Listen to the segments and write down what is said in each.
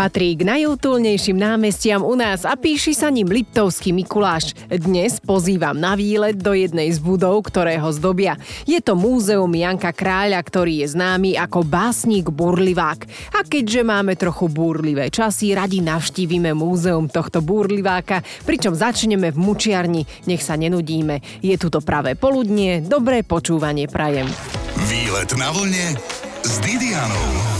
Patrí k najútulnejším námestiam u nás a píši sa ním Liptovský Mikuláš. Dnes pozývam na výlet do jednej z budov, ktoré ho zdobia. Je to múzeum Janka Kráľa, ktorý je známy ako básnik Burlivák. A keďže máme trochu búrlivé časy, radi navštívime múzeum tohto búrliváka, pričom začneme v mučiarni. Nech sa nenudíme. Je tu to pravé poludnie, dobré počúvanie prajem. Výlet na vlne s Didianou.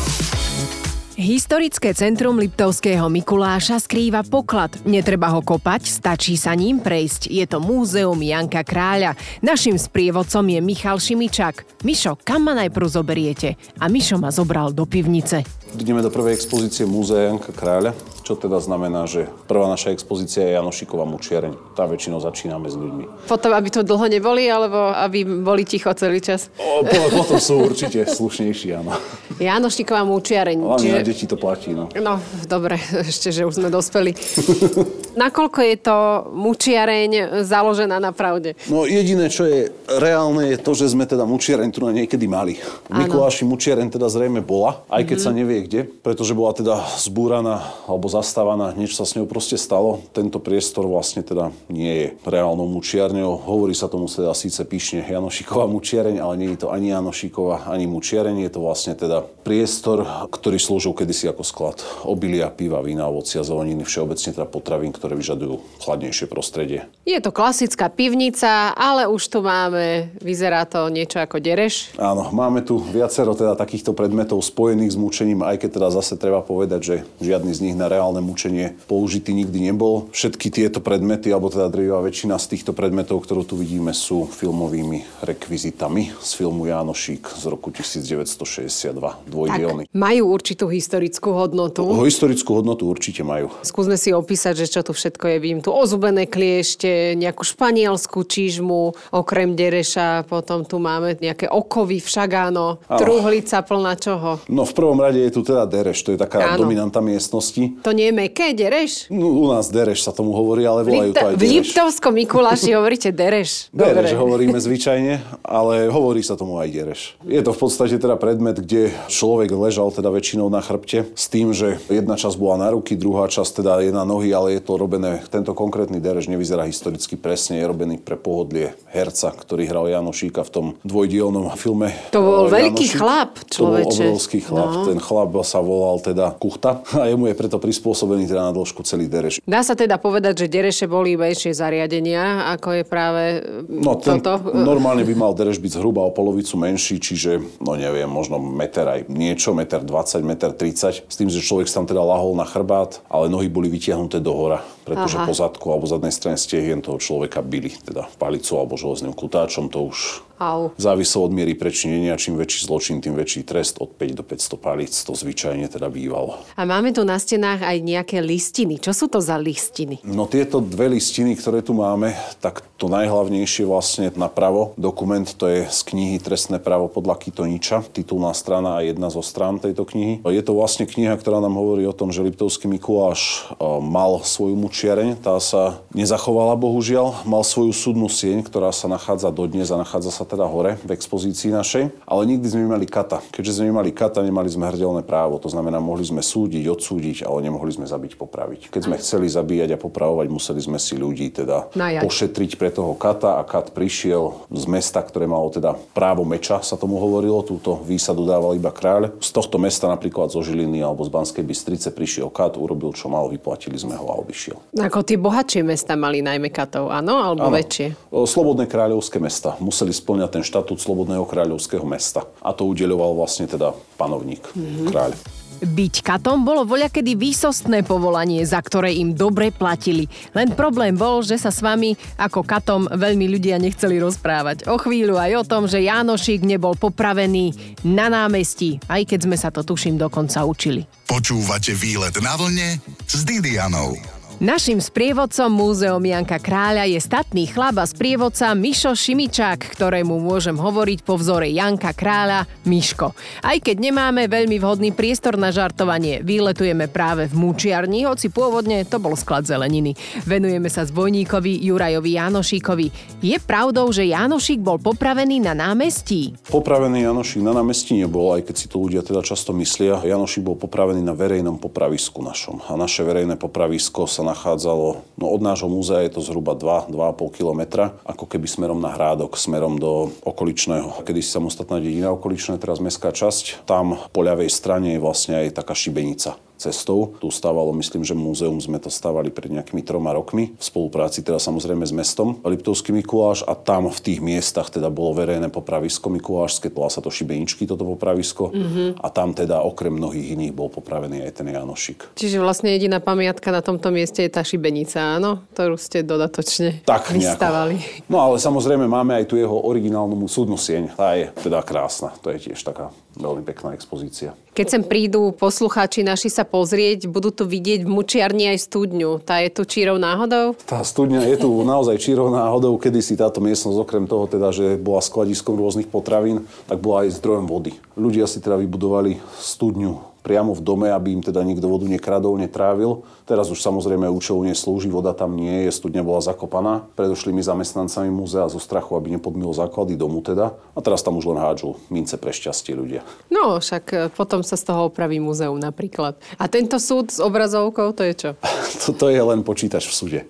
Historické centrum Liptovského Mikuláša skrýva poklad. Netreba ho kopať, stačí sa ním prejsť. Je to múzeum Janka Kráľa. Našim sprievodcom je Michal Šimičak. Mišo, kam ma najprv zoberiete? A Mišo ma zobral do pivnice. Ideme do prvej expozície Múzea Janka Kráľa, čo teda znamená, že prvá naša expozícia je Janošikova mučiareň. Tam väčšinou začíname s ľuďmi. Potom, aby to dlho neboli, alebo aby boli ticho celý čas? O, potom sú určite slušnejší, áno. Janošiková mučiareň. Hlavne čiže... na deti to platí, no. No, dobre, ešte, že už sme dospeli. Nakoľko je to mučiareň založená na pravde? No jediné, čo je reálne, je to, že sme teda mučiareň tu na niekedy mali. V Mikuláši mučiareň teda zrejme bola, aj keď mm-hmm. sa nevie kde, pretože bola teda zbúraná alebo zastávaná, niečo sa s ňou proste stalo. Tento priestor vlastne teda nie je reálnou mučiarňou. Hovorí sa tomu teda síce píšne Janošiková mučiareň, ale nie je to ani Janošiková, ani mučiareň. Je to vlastne teda priestor, ktorý slúžil kedysi ako sklad obilia, piva, vína, ovocia, zeleniny, všeobecne teda potravín, ktoré vyžadujú chladnejšie prostredie. Je to klasická pivnica, ale už tu máme, vyzerá to niečo ako dereš. Áno, máme tu viacero teda takýchto predmetov spojených s mučením, aj keď teda zase treba povedať, že žiadny z nich na reálne mučenie použitý nikdy nebol. Všetky tieto predmety, alebo teda drvivá väčšina z týchto predmetov, ktorú tu vidíme, sú filmovými rekvizitami z filmu Jánošík z roku 1962, dvojdielny. majú určitú historickú hodnotu. O, historickú hodnotu určite majú. Skúsme si opísať, že čo tu všetko je. Vím tu ozubené kliešte, nejakú španielskú čižmu, okrem dereša, potom tu máme nejaké okovy, všagáno, truhlica plná čoho. No v prvom rade je tu teda dereš, to je taká Áno. dominanta miestnosti. To nie je meké, dereš? No, u nás dereš sa tomu hovorí, ale volajú to aj dereš. V Liptovskom Mikuláši hovoríte dereš. Dereš hovoríme zvyčajne, ale hovorí sa tomu aj dereš. Je to v podstate teda predmet, kde človek ležal teda väčšinou na chrbte s tým, že jedna časť bola na ruky, druhá časť teda je na nohy, ale je to robené, tento konkrétny dereš nevyzerá historicky presne, je robený pre pohodlie herca, ktorý hral Janošíka v tom dvojdielnom filme. To bol Janošík. veľký chlap, človeče. To bol obrovský chlap. No. Ten chlap sa volal teda Kuchta a jemu je preto prispôsobený teda na dĺžku celý dereš. Dá sa teda povedať, že dereše boli menšie zariadenia, ako je práve no, ten, toto? Normálne by mal dereš byť zhruba o polovicu menší, čiže, no neviem, možno meter aj niečo, meter 20, meter 30, s tým, že človek sa tam teda lahol na chrbát, ale nohy boli vytiahnuté do hora, pretože Aha. po zadku alebo zadnej strane stehien toho človeka byli, teda palicou alebo železným kutáčom, to už Au. Závislo od miery prečinenia, čím väčší zločin, tým väčší trest od 5 do 500 palíc. To zvyčajne teda bývalo. A máme tu na stenách aj nejaké listiny. Čo sú to za listiny? No tieto dve listiny, ktoré tu máme, tak to najhlavnejšie vlastne napravo dokument, to je z knihy Trestné právo podľa Kitoniča, titulná strana a jedna zo strán tejto knihy. Je to vlastne kniha, ktorá nám hovorí o tom, že Liptovský Mikuláš e, mal svoju mučiareň, tá sa nezachovala bohužiaľ, mal svoju súdnu sieň, ktorá sa nachádza dodnes a nachádza sa teda hore v expozícii našej, ale nikdy sme nemali kata. Keďže sme nemali kata, nemali sme hrdelné právo. To znamená, mohli sme súdiť, odsúdiť, ale nemohli sme zabiť, popraviť. Keď sme chceli zabíjať a popravovať, museli sme si ľudí teda Najať. pošetriť pre toho kata a kat prišiel z mesta, ktoré malo teda právo meča, sa tomu hovorilo. Túto výsadu dával iba kráľ. Z tohto mesta napríklad zo Žiliny alebo z Banskej Bystrice prišiel kat, urobil čo mal, vyplatili sme ho a odišiel. Ako tie bohatšie mesta mali najmä katov, áno? Alebo áno. väčšie? Slobodné kráľovské mesta museli splňať splňa ten štatút Slobodného kráľovského mesta. A to udeľoval vlastne teda panovník, mm-hmm. kráľ. Byť katom bolo voľakedy výsostné povolanie, za ktoré im dobre platili. Len problém bol, že sa s vami ako katom veľmi ľudia nechceli rozprávať. O chvíľu aj o tom, že Jánošík nebol popravený na námestí, aj keď sme sa to tuším dokonca učili. Počúvate výlet na vlne s Didianou. Našim sprievodcom Múzeum Janka Kráľa je statný chlap a sprievodca Mišo Šimičák, ktorému môžem hovoriť po vzore Janka Kráľa Miško. Aj keď nemáme veľmi vhodný priestor na žartovanie, vyletujeme práve v Mučiarni, hoci pôvodne to bol sklad zeleniny. Venujeme sa zbojníkovi Jurajovi Janošíkovi. Je pravdou, že Janošík bol popravený na námestí? Popravený Janošík na námestí nebol, aj keď si to ľudia teda často myslia. Janošík bol popravený na verejnom popravisku našom. A naše verejné popravisko sa nachádzalo, no od nášho múzea je to zhruba 2-2,5 kilometra, ako keby smerom na Hrádok, smerom do okoličného, kedy si samostatná dedina okoličné, teraz mestská časť. Tam po ľavej strane je vlastne aj taká šibenica cestou. Tu stávalo, myslím, že múzeum sme to stávali pred nejakými troma rokmi, v spolupráci teda samozrejme s mestom Liptovský Mikuláš a tam v tých miestach teda bolo verejné popravisko Mikulášske, volá sa to Šibeničky toto popravisko mm-hmm. a tam teda okrem mnohých iných bol popravený aj ten Janošik. Čiže vlastne jediná pamiatka na tomto mieste je tá Šibenica, áno? Ktorú ste dodatočne tak, vystavali. Nejako. No ale samozrejme máme aj tu jeho originálnu súdnu sieň. Tá je teda krásna. To je tiež taká veľmi pekná expozícia. Keď sem prídu poslucháči naši sa pozrieť, budú tu vidieť v mučiarni aj studňu. Tá je tu čírov náhodou? Tá studňa je tu naozaj čírov náhodou. Kedy si táto miestnosť, okrem toho teda, že bola skladiskom rôznych potravín, tak bola aj zdrojom vody. Ľudia si teda vybudovali studňu priamo v dome, aby im teda nikto vodu nekradol, netrávil. Teraz už samozrejme účelu neslúži, voda tam nie je, studňa bola zakopaná predošlými zamestnancami múzea zo strachu, aby nepodmilo základy domu teda. A teraz tam už len hádžu mince pre šťastie ľudia. No, však e, potom sa z toho opraví múzeum napríklad. A tento súd s obrazovkou, to je čo? Toto je len počítač v súde.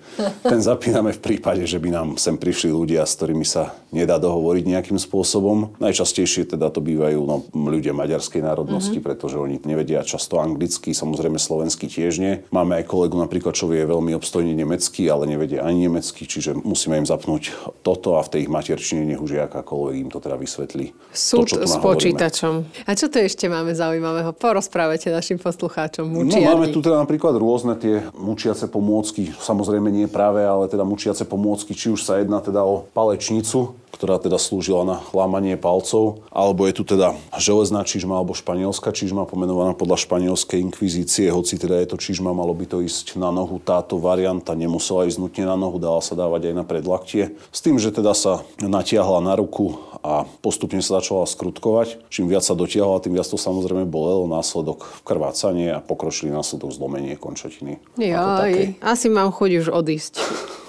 Ten zapíname v prípade, že by nám sem prišli ľudia, s ktorými sa nedá dohovoriť nejakým spôsobom. Najčastejšie teda to bývajú no, ľudia maďarskej národnosti, mm-hmm. pretože oni nevedia často anglicky, samozrejme slovenský tiež nie. Máme aj kolegu napríklad, čo vie veľmi obstojne nemecky, ale nevedia ani nemecky, čiže musíme im zapnúť toto a v tej ich materčine nech už akákoľvek im to teda vysvetlí. Súd to, s počítačom. A čo tu ešte máme zaujímavého? Porozprávajte našim poslucháčom mučiarni. No, máme tu teda napríklad rôzne tie mučiace pomôcky. Samozrejme nie práve, ale teda mučiace pomôcky, či už sa jedná teda o palečnicu, ktorá teda slúžila na lámanie palcov, alebo je tu teda železná čižma alebo španielská čižma, pomenovaná podľa španielskej inkvizície, hoci teda je to čižma, malo by to ísť na nohu. Táto varianta nemusela ísť nutne na nohu, dala sa dávať aj na predlaktie. S tým, že teda sa natiahla na ruku a postupne sa začala skrutkovať. Čím viac sa dotiahla, tým viac to samozrejme bolelo, následok krvácanie a pokročili následok zlomenie končatiny. Jaj, asi mám chuť už odísť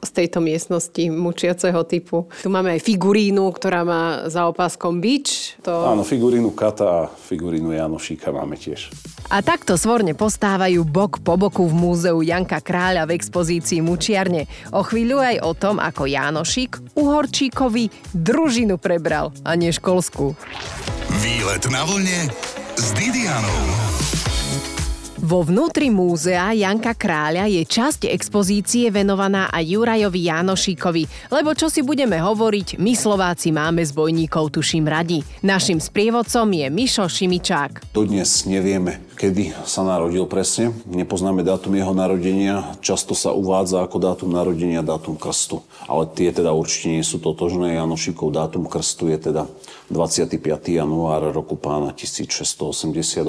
z tejto miestnosti mučiaceho typu. Tu máme aj figurínu, ktorá má za opáskom bič. To... Áno, figurínu Kata a figurínu Janošíka máme tiež. A takto svorne postávajú bok po boku v múzeu Janka Kráľa v expozícii Mučiarne. O chvíľu aj o tom, ako Jánošik Uhorčíkovi družinu prebral a nie školskú. Výlet na vlne s Didianou. Vo vnútri múzea Janka Kráľa je časť expozície venovaná aj Jurajovi Janošíkovi, lebo čo si budeme hovoriť, my Slováci máme zbojníkov tuším radi. Našim sprievodcom je Mišo Šimičák. Dodnes nevieme, kedy sa narodil presne. Nepoznáme dátum jeho narodenia. Často sa uvádza ako dátum narodenia dátum krstu. Ale tie teda určite nie sú totožné. Janošikov dátum krstu je teda 25. január roku pána 1688.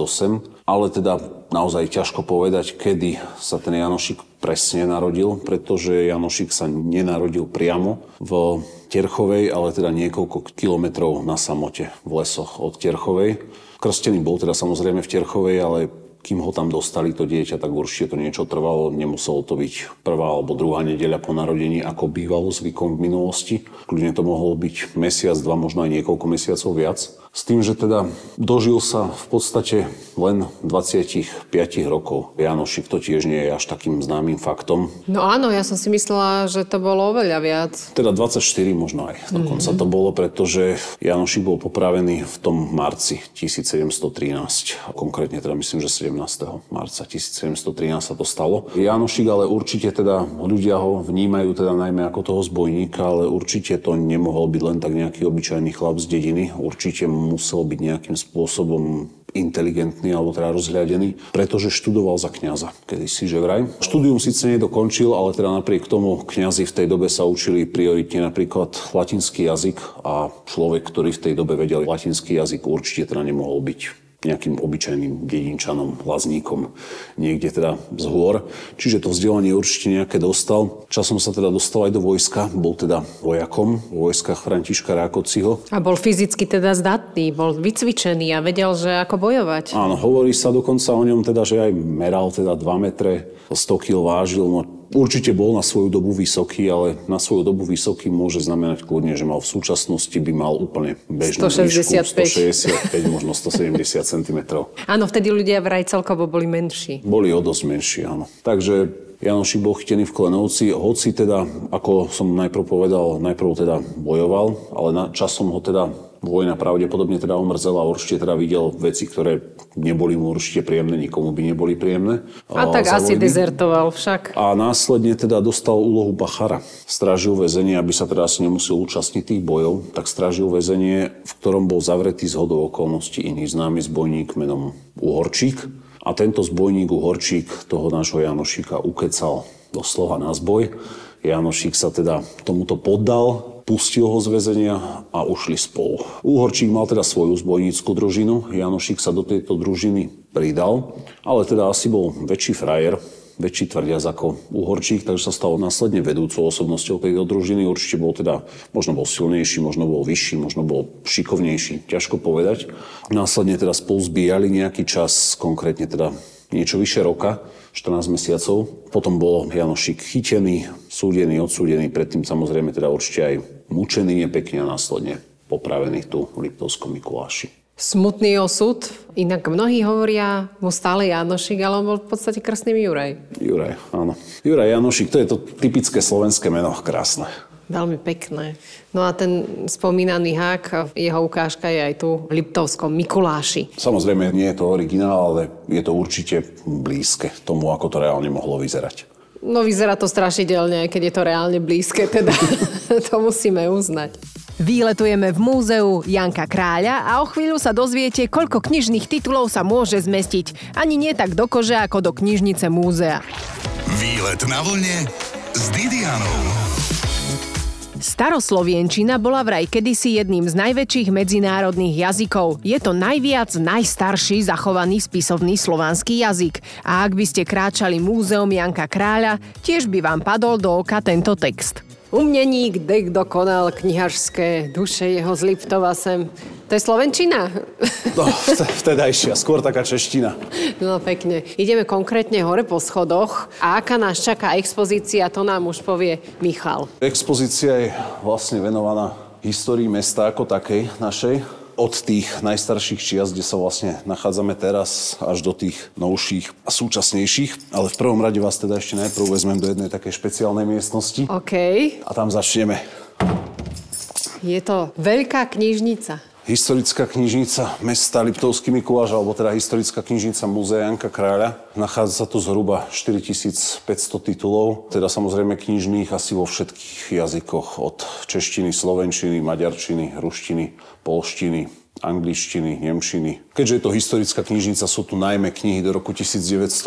Ale teda naozaj ťažko povedať, kedy sa ten Janošik presne narodil, pretože Janošik sa nenarodil priamo v Terchovej, ale teda niekoľko kilometrov na samote v lesoch od Terchovej. Krstený bol teda samozrejme v Terchovej, ale kým ho tam dostali to dieťa, tak určite to niečo trvalo. Nemuselo to byť prvá alebo druhá nedeľa po narodení, ako bývalo zvykom v minulosti. Kľudne to mohlo byť mesiac, dva, možno aj niekoľko mesiacov viac. S tým, že teda dožil sa v podstate len 25 rokov. Janošik to tiež nie je až takým známym faktom. No áno, ja som si myslela, že to bolo oveľa viac. Teda 24 možno aj. Dokonca mm-hmm. to bolo, pretože Janošik bol popravený v tom marci 1713. Konkrétne teda myslím, že 17. marca 1713 sa to stalo. Janošik ale určite teda ľudia ho vnímajú teda najmä ako toho zbojníka, ale určite to nemohol byť len tak nejaký obyčajný chlap z dediny. Určite musel byť nejakým spôsobom inteligentný alebo teda rozhľadený, pretože študoval za kňaza, kedy si že vraj. Štúdium síce nedokončil, ale teda napriek tomu kňazi v tej dobe sa učili prioritne napríklad latinský jazyk a človek, ktorý v tej dobe vedel latinský jazyk, určite teda nemohol byť nejakým obyčajným dedinčanom, lazníkom, niekde teda z hôr. Čiže to vzdelanie určite nejaké dostal. Časom sa teda dostal aj do vojska, bol teda vojakom v vojskách Františka Rákociho. A bol fyzicky teda zdatný, bol vycvičený a vedel, že ako bojovať. Áno, hovorí sa dokonca o ňom teda, že aj meral teda 2 metre, 100 kg vážil, no Určite bol na svoju dobu vysoký, ale na svoju dobu vysoký môže znamenať kľudne, že mal v súčasnosti by mal úplne bežnú 165. výšku 165, možno 170 cm. Áno, vtedy ľudia vraj celkovo boli menší. Boli o dosť menší, áno. Takže Janošik bol chytený v Klenovci, hoci teda, ako som najprv povedal, najprv teda bojoval, ale na, časom ho teda vojna pravdepodobne teda omrzela určite teda videl veci, ktoré neboli mu určite príjemné, nikomu by neboli príjemné. A, a tak asi vojny. dezertoval však. A následne teda dostal úlohu Bachara. Strážil väzenie, aby sa teda asi nemusel účastniť tých bojov, tak strážil väzenie, v ktorom bol zavretý z hodou okolností iný známy zbojník menom Uhorčík. A tento zbojník Uhorčík toho nášho Janošika ukecal doslova na zboj. Janošik sa teda tomuto poddal, pustil ho z väzenia a ušli spolu. Úhorčík mal teda svoju zbojnícku družinu, Janošik sa do tejto družiny pridal, ale teda asi bol väčší frajer, väčší tvrdiac ako Uhorčík, takže sa stal následne vedúcou osobnosťou tejto družiny. Určite bol teda, možno bol silnejší, možno bol vyšší, možno bol šikovnejší, ťažko povedať. Následne teda spolu zbíjali nejaký čas, konkrétne teda niečo vyše roka, 14 mesiacov. Potom bol Janošik chytený, súdený, odsúdený, predtým samozrejme teda určite aj mučený nepekne a následne popravený tu v Liptovskom Mikuláši. Smutný osud, inak mnohí hovoria mu stále Janošik, ale on bol v podstate krstným Juraj. Juraj, áno. Juraj Janošik, to je to typické slovenské meno, krásne. Veľmi pekné. No a ten spomínaný hák, jeho ukážka je aj tu v Liptovskom Mikuláši. Samozrejme, nie je to originál, ale je to určite blízke tomu, ako to reálne mohlo vyzerať. No vyzerá to strašidelne, keď je to reálne blízke, teda to musíme uznať. Výletujeme v múzeu Janka Kráľa a o chvíľu sa dozviete, koľko knižných titulov sa môže zmestiť. Ani nie tak do kože, ako do knižnice múzea. Výlet na vlne s Didianou. Staroslovienčina bola vraj kedysi jedným z najväčších medzinárodných jazykov. Je to najviac najstarší zachovaný spisovný slovanský jazyk. A ak by ste kráčali múzeum Janka Kráľa, tiež by vám padol do oka tento text. Umneník dek dokonal knihažské duše jeho z Liptova sem. To je Slovenčina? No, vtedajšia, skôr taká čeština. No pekne. Ideme konkrétne hore po schodoch. A aká nás čaká expozícia, to nám už povie Michal. Expozícia je vlastne venovaná histórii mesta ako takej našej od tých najstarších čias, kde sa vlastne nachádzame teraz, až do tých novších a súčasnejších. Ale v prvom rade vás teda ešte najprv vezmem do jednej takej špeciálnej miestnosti. OK. A tam začneme. Je to veľká knižnica. Historická knižnica mesta Liptovský Mikuláš, alebo teda historická knižnica Múzea Janka Kráľa. Nachádza sa tu zhruba 4500 titulov, teda samozrejme knižných asi vo všetkých jazykoch, od češtiny, slovenčiny, maďarčiny, ruštiny, polštiny, angličtiny, nemčiny. Keďže je to historická knižnica, sú tu najmä knihy do roku 1918,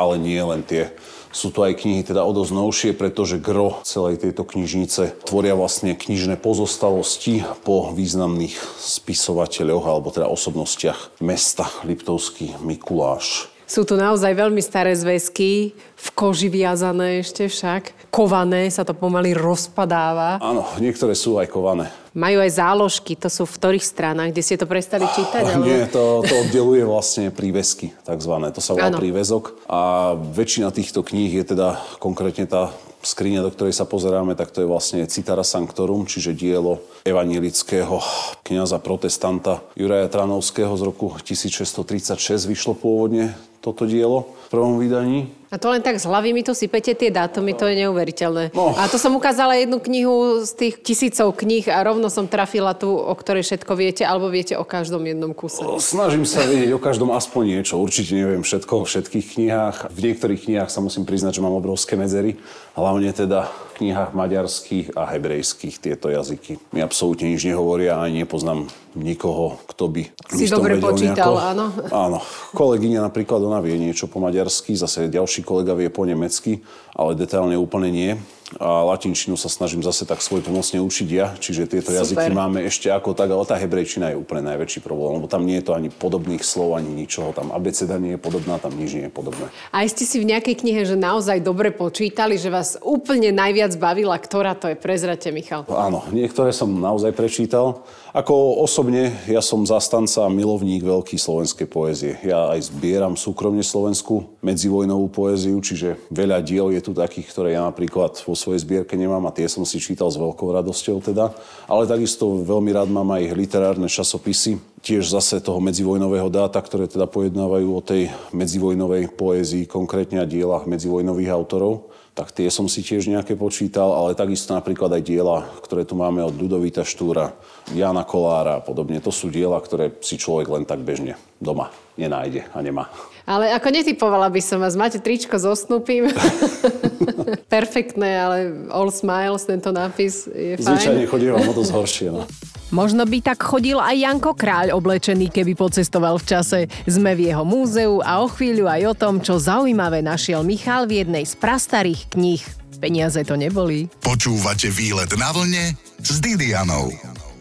ale nie len tie. Sú to aj knihy teda o dosť novšie, pretože gro celej tejto knižnice tvoria vlastne knižné pozostalosti po významných spisovateľoch alebo teda osobnostiach mesta Liptovský Mikuláš. Sú tu naozaj veľmi staré zväzky, v koži viazané ešte však. Kované sa to pomaly rozpadáva. Áno, niektoré sú aj kované. Majú aj záložky, to sú v ktorých stranách, kde ste to prestali čítať? Ale... Nie, to, to oddeluje vlastne prívesky, takzvané. To sa volá prívezok. A väčšina týchto kníh je teda konkrétne tá skriňa, do ktorej sa pozeráme, tak to je vlastne Citara Sanctorum, čiže dielo evanilického kniaza protestanta Juraja Tranovského z roku 1636 vyšlo pôvodne toto dielo v prvom vydaní. A to len tak z hlavy mi tu sypete tie dátumy, to je neuveriteľné. No. A to som ukázala jednu knihu z tých tisícov kníh a rovno som trafila tu, o ktorej všetko viete, alebo viete o každom jednom kuse. Snažím sa vedieť o každom aspoň niečo. Určite neviem všetko o všetkých knihách. V niektorých knihách sa musím priznať, že mám obrovské medzery. Hlavne teda v knihách maďarských a hebrejských tieto jazyky. Mi absolútne nič nehovoria a ani nepoznám nikoho, kto by si dobre počítal, nejako... áno? Áno. Kolegyňa napríklad, ona vie niečo po maďarsky, zase ďalší kolega vie po nemecky, ale detailne úplne nie. A latinčinu sa snažím zase tak svoj pomocne učiť ja, čiže tieto Super. jazyky máme ešte ako tak, ale tá hebrejčina je úplne najväčší problém, lebo tam nie je to ani podobných slov, ani ničoho, tam abeceda nie je podobná, tam nič nie je podobné. A ste si v nejakej knihe, že naozaj dobre počítali, že vás úplne najviac bavila, ktorá to je? Prezrate, Michal. Áno, niektoré som naozaj prečítal. Ako osobne, ja som zastanca a milovník veľký slovenskej poézie. Ja aj zbieram súkromne slovenskú medzivojnovú poéziu, čiže veľa diel je tu takých, ktoré ja napríklad vo svojej zbierke nemám a tie som si čítal s veľkou radosťou teda. Ale takisto veľmi rád mám aj literárne časopisy, tiež zase toho medzivojnového dáta, ktoré teda pojednávajú o tej medzivojnovej poézii, konkrétne a dielach medzivojnových autorov tak tie som si tiež nejaké počítal, ale takisto napríklad aj diela, ktoré tu máme od Ľudovita Štúra, Jana Kolára a podobne. To sú diela, ktoré si človek len tak bežne doma nenájde a nemá. Ale ako netypovala by som vás, máte tričko so Snoopym. Perfektné, ale all smiles, tento nápis je fajn. Zvyčajne chodí vám o dosť horšie. No. Možno by tak chodil aj Janko Kráľ oblečený, keby pocestoval v čase. Sme v jeho múzeu a o chvíľu aj o tom, čo zaujímavé našiel Michal v jednej z prastarých kníh. Peniaze to neboli. Počúvate výlet na vlne s Didianou.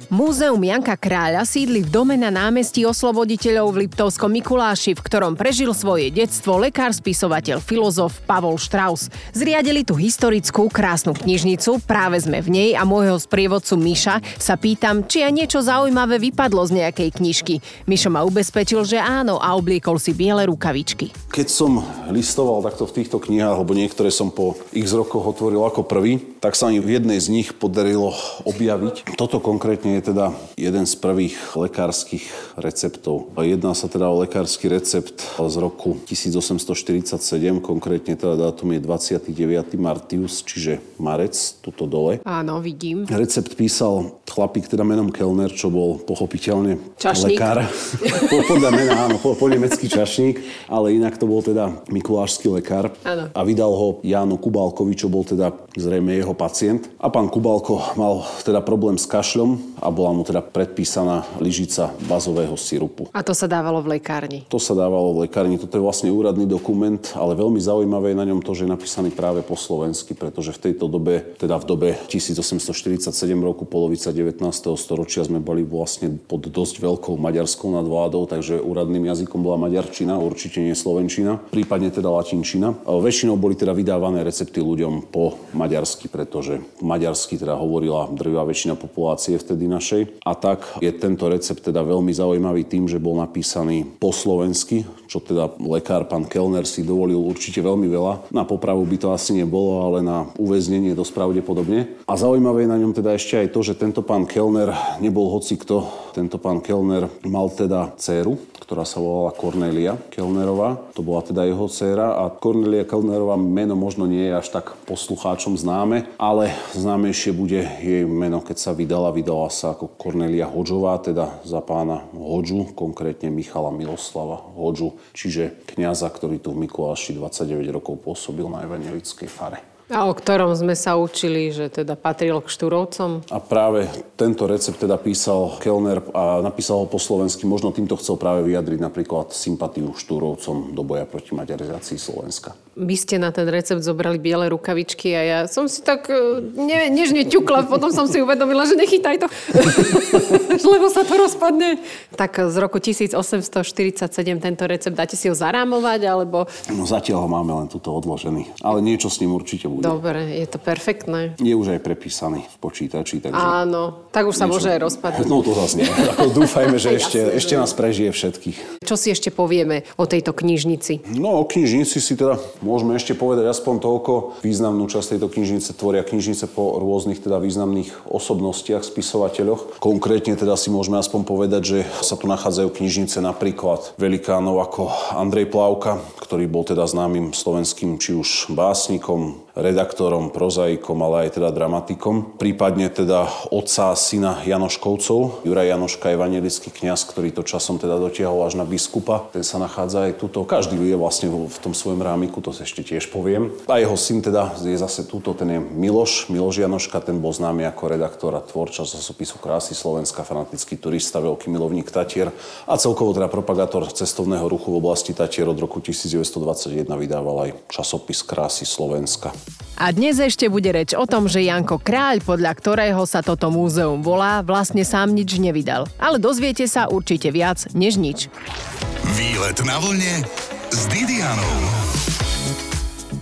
Múzeum Janka Kráľa sídli v dome na námestí osloboditeľov v Liptovskom Mikuláši, v ktorom prežil svoje detstvo lekár, spisovateľ, filozof Pavol Strauss. Zriadili tu historickú krásnu knižnicu, práve sme v nej a môjho sprievodcu Miša sa pýtam, či aj niečo zaujímavé vypadlo z nejakej knižky. Mišo ma ubezpečil, že áno a obliekol si biele rukavičky. Keď som listoval takto v týchto knihách, alebo niektoré som po x rokoch otvoril ako prvý, tak sa mi v jednej z nich podarilo objaviť. Toto konkrétne je teda jeden z prvých lekárskych receptov. Jedná sa teda o lekársky recept z roku 1847, konkrétne teda dátum je 29. Martius, čiže marec, tuto dole. Áno, vidím. Recept písal chlapík teda menom Kellner, čo bol pochopiteľne Čašník. lekár. Po- Podľa mena, áno, po, po nemecký čašník, ale inak to bol teda mikulášsky lekár. Áno. A vydal ho Jáno Kubalkovi, čo bol teda zrejme jeho pacient. A pán Kubalko mal teda problém s kašľom a bola mu teda predpísaná lyžica bazového sirupu. A to sa dávalo v lekárni. To sa dávalo v lekárni. Toto je vlastne úradný dokument, ale veľmi zaujímavé je na ňom to, že je napísaný práve po slovensky, pretože v tejto dobe, teda v dobe 1847 roku, polovica 19. storočia sme boli vlastne pod dosť veľkou maďarskou nadvládou, takže úradným jazykom bola maďarčina, určite nie slovenčina, prípadne teda latinčina. Väčšinou boli teda vydávané recepty ľuďom po maďarsky, pretože maďarsky teda hovorila drvivá väčšina populácie vtedy našej. A tak je tento recept teda veľmi zaujímavý tým, že bol napísaný po slovensky, čo teda lekár pán Kellner si dovolil určite veľmi veľa. Na popravu by to asi nebolo, ale na uväznenie dosť pravdepodobne. A zaujímavé je na ňom teda ešte aj to, že tento pán Kellner nebol hoci kto. Tento pán Kellner mal teda dceru, ktorá sa volala Cornelia Kellnerová. To bola teda jeho dcéra a Cornelia Kellnerová meno možno nie je až tak poslucháčom známe, ale známejšie bude jej meno, keď sa vydala. Vydala sa ako Cornelia Hodžová, teda za pána Hodžu, konkrétne Michala Miloslava Hodžu, čiže kňaza, ktorý tu v Mikuláši 29 rokov pôsobil na evangelickej fare. A o ktorom sme sa učili, že teda patril k Štúrovcom. A práve tento recept teda písal Kellner a napísal ho po slovensky. Možno týmto chcel práve vyjadriť napríklad sympatiu štúrovcom do boja proti maďarizácii Slovenska. Vy ste na ten recept zobrali biele rukavičky a ja som si tak e, ne, nežne ťukla, potom som si uvedomila, že nechytaj to, lebo sa to rozpadne. Tak z roku 1847 tento recept, dáte si ho zarámovať, alebo... No zatiaľ ho máme len tuto odložený. Ale niečo s ním určite bude. Dobre, je to perfektné. Je už aj prepísaný v počítači, takže... Áno, tak už sa niečo- môže aj rozpadnúť. No to zase nie. Ako dúfajme, že ešte, Jasné, ešte nás prežije všetkých. Čo si ešte povieme o tejto knižnici? No o knižnici si teda môžeme ešte povedať aspoň toľko. Významnú časť tejto knižnice tvoria knižnice po rôznych teda významných osobnostiach, spisovateľoch. Konkrétne teda si môžeme aspoň povedať, že sa tu nachádzajú knižnice napríklad velikánov ako Andrej Plavka, ktorý bol teda známym slovenským či už básnikom, redaktorom, prozaikom, ale aj teda dramatikom. Prípadne teda otca a syna Janoškovcov. Juraj Janoška, evangelický kňaz, ktorý to časom teda dotiahol až na biskupa. Ten sa nachádza aj tuto. Každý je vlastne v tom svojom rámiku, to ešte tiež poviem. A jeho syn teda je zase tuto, ten je Miloš. Miloš Janoška, ten bol známy ako redaktor a tvorča časopisu Krásy Slovenska, fanatický turista, veľký milovník Tatier a celkovo teda propagátor cestovného ruchu v oblasti Tatier od roku 1921 vydával aj časopis Krásy Slovenska. A dnes ešte bude reč o tom, že Janko Kráľ, podľa ktorého sa toto múzeum volá, vlastne sám nič nevydal. Ale dozviete sa určite viac než nič. Výlet na vlne s Didianou.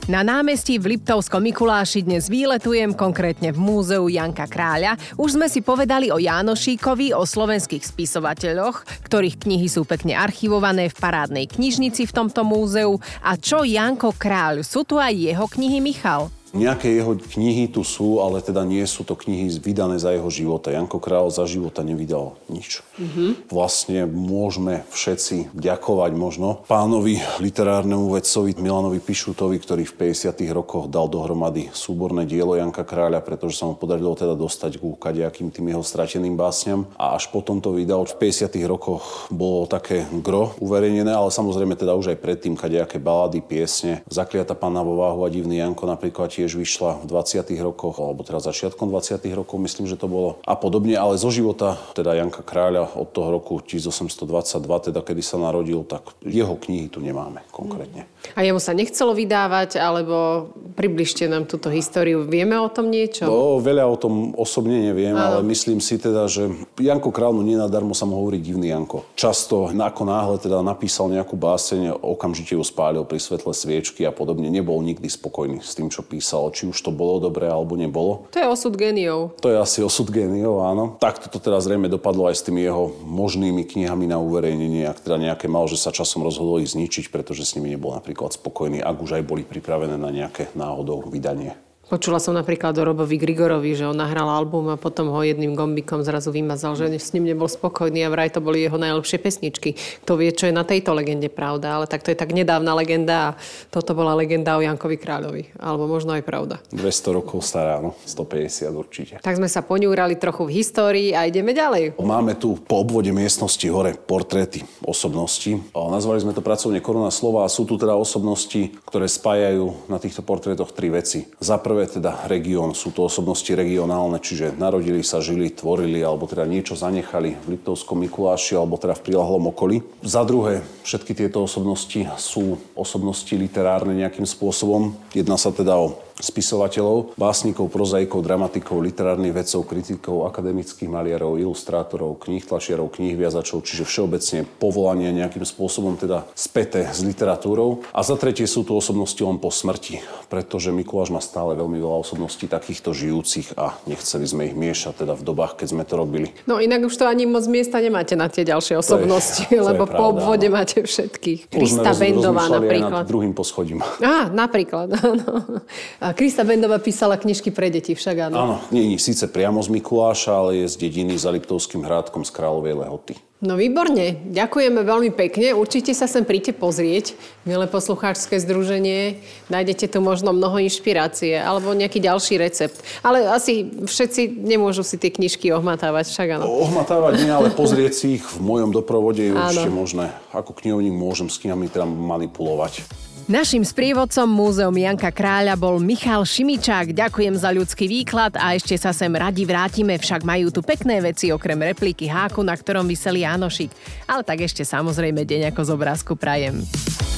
Na námestí v Liptovskom Mikuláši dnes výletujem, konkrétne v múzeu Janka Kráľa. Už sme si povedali o Jánošíkovi, o slovenských spisovateľoch, ktorých knihy sú pekne archivované v parádnej knižnici v tomto múzeu. A čo Janko Kráľ? Sú tu aj jeho knihy, Michal? Nejaké jeho knihy tu sú, ale teda nie sú to knihy vydané za jeho života. Janko Král za života nevydal nič. Mm-hmm. Vlastne môžeme všetci ďakovať možno pánovi literárnemu vedcovi Milanovi Pišutovi, ktorý v 50. rokoch dal dohromady súborné dielo Janka Kráľa, pretože sa mu podarilo teda dostať ku kadejakým tým jeho strateným básňam. A až potom to vydal. V 50. rokoch bolo také gro uverejnené, ale samozrejme teda už aj predtým kadejaké balady, piesne. Zakliata pána vo váhu a divný Janko napríklad tiež vyšla v 20. rokoch, alebo teda začiatkom 20. rokov, myslím, že to bolo. A podobne, ale zo života, teda Janka Kráľa od toho roku 1822, teda kedy sa narodil, tak jeho knihy tu nemáme konkrétne. A jemu sa nechcelo vydávať, alebo približte nám túto históriu. Vieme o tom niečo? No, veľa o tom osobne neviem, Áno. ale myslím si teda, že Janko Kráľ, no nenadarmo sa mu hovorí divný Janko. Často ako náhle teda napísal nejakú báseň, okamžite ju spálil pri svetle sviečky a podobne. Nebol nikdy spokojný s tým, čo písal písal, či už to bolo dobré alebo nebolo. To je osud geniov. To je asi osud geniov, áno. Tak to teda zrejme dopadlo aj s tými jeho možnými knihami na uverejnenie, ak teda nejaké mal, že sa časom rozhodol ich zničiť, pretože s nimi nebol napríklad spokojný, ak už aj boli pripravené na nejaké náhodou vydanie. Počula som napríklad o Robovi Grigorovi, že on nahral album a potom ho jedným gombikom zrazu vymazal, že s ním nebol spokojný a vraj to boli jeho najlepšie pesničky. Kto vie, čo je na tejto legende pravda, ale tak to je tak nedávna legenda a toto bola legenda o Jankovi Kráľovi. Alebo možno aj pravda. 200 rokov stará, no 150 určite. Tak sme sa poňúrali trochu v histórii a ideme ďalej. Máme tu po obvode miestnosti hore portréty osobností. Nazvali sme to pracovne koruna slova a sú tu teda osobnosti, ktoré spájajú na týchto portrétoch tri veci. Za prvé prvé teda región, sú to osobnosti regionálne, čiže narodili sa, žili, tvorili alebo teda niečo zanechali v Liptovskom Mikuláši alebo teda v prilahlom okolí. Za druhé, všetky tieto osobnosti sú osobnosti literárne nejakým spôsobom. Jedná sa teda o spisovateľov, básnikov, prozaikov, dramatikov, literárnych vedcov, kritikov, akademických maliarov, ilustrátorov, kníh tlačiarov, kníh viazačov, čiže všeobecne povolanie nejakým spôsobom teda späté s literatúrou. A za tretie sú tu osobnosti len po smrti, pretože Mikuláš má stále veľmi veľa osobností takýchto žijúcich a nechceli sme ich miešať teda v dobách, keď sme to robili. No inak už to ani moc miesta nemáte na tie ďalšie osobnosti, to je, to lebo je pravda, po obvode no. máte všetkých. Krista Bendová napríklad. Nad druhým poschodím. Á, napríklad, áno. A Krista Bendová písala knižky pre deti však, áno. Áno, nie, nie síce priamo z Mikuláša, ale je z dediny za Liptovským hrádkom z Kráľovej Lehoty. No výborne, ďakujeme veľmi pekne. Určite sa sem príďte pozrieť, milé poslucháčské združenie. Nájdete tu možno mnoho inšpirácie alebo nejaký ďalší recept. Ale asi všetci nemôžu si tie knižky ohmatávať, však áno. Ohmatávať nie, ale pozrieť si ich v mojom doprovode je určite možné. Ako knihovník môžem s knihami teda manipulovať. Naším sprievodcom Múzeum Janka Kráľa bol Michal Šimičák. Ďakujem za ľudský výklad a ešte sa sem radi vrátime, však majú tu pekné veci okrem repliky háku, na ktorom vyseli Janošik. Ale tak ešte samozrejme deň ako z obrázku prajem.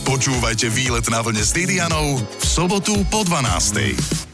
Počúvajte výlet na vlne s Didianou v sobotu po 12.